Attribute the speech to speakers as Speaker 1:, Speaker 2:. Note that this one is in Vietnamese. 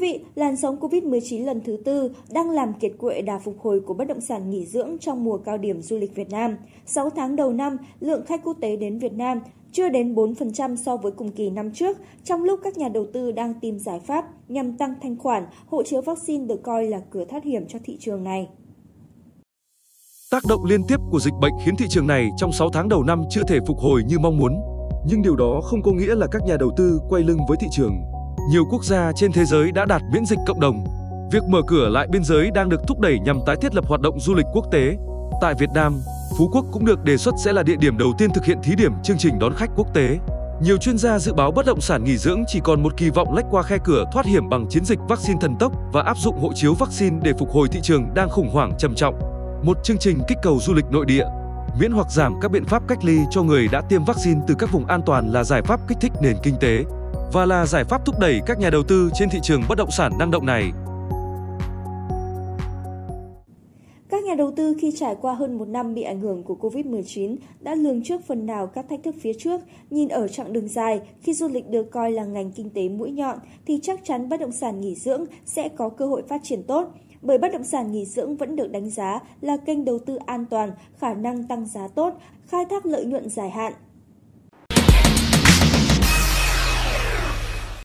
Speaker 1: vị, làn sóng COVID-19 lần thứ tư đang làm kiệt quệ đà phục hồi của bất động sản nghỉ dưỡng trong mùa cao điểm du lịch Việt Nam. 6 tháng đầu năm, lượng khách quốc tế đến Việt Nam chưa đến 4% so với cùng kỳ năm trước, trong lúc các nhà đầu tư đang tìm giải pháp nhằm tăng thanh khoản, hộ chiếu vaccine được coi là cửa thoát hiểm cho thị trường này.
Speaker 2: Tác động liên tiếp của dịch bệnh khiến thị trường này trong 6 tháng đầu năm chưa thể phục hồi như mong muốn. Nhưng điều đó không có nghĩa là các nhà đầu tư quay lưng với thị trường. Nhiều quốc gia trên thế giới đã đạt miễn dịch cộng đồng. Việc mở cửa lại biên giới đang được thúc đẩy nhằm tái thiết lập hoạt động du lịch quốc tế. Tại Việt Nam, Phú Quốc cũng được đề xuất sẽ là địa điểm đầu tiên thực hiện thí điểm chương trình đón khách quốc tế. Nhiều chuyên gia dự báo bất động sản nghỉ dưỡng chỉ còn một kỳ vọng lách qua khe cửa thoát hiểm bằng chiến dịch vaccine thần tốc và áp dụng hộ chiếu vaccine để phục hồi thị trường đang khủng hoảng trầm trọng. Một chương trình kích cầu du lịch nội địa, miễn hoặc giảm các biện pháp cách ly cho người đã tiêm vaccine từ các vùng an toàn là giải pháp kích thích nền kinh tế và là giải pháp thúc đẩy các nhà đầu tư trên thị trường bất động sản năng động này.
Speaker 1: Các nhà đầu tư khi trải qua hơn một năm bị ảnh hưởng của Covid-19 đã lường trước phần nào các thách thức phía trước, nhìn ở chặng đường dài, khi du lịch được coi là ngành kinh tế mũi nhọn thì chắc chắn bất động sản nghỉ dưỡng sẽ có cơ hội phát triển tốt. Bởi bất động sản nghỉ dưỡng vẫn được đánh giá là kênh đầu tư an toàn, khả năng tăng giá tốt, khai thác lợi nhuận dài hạn.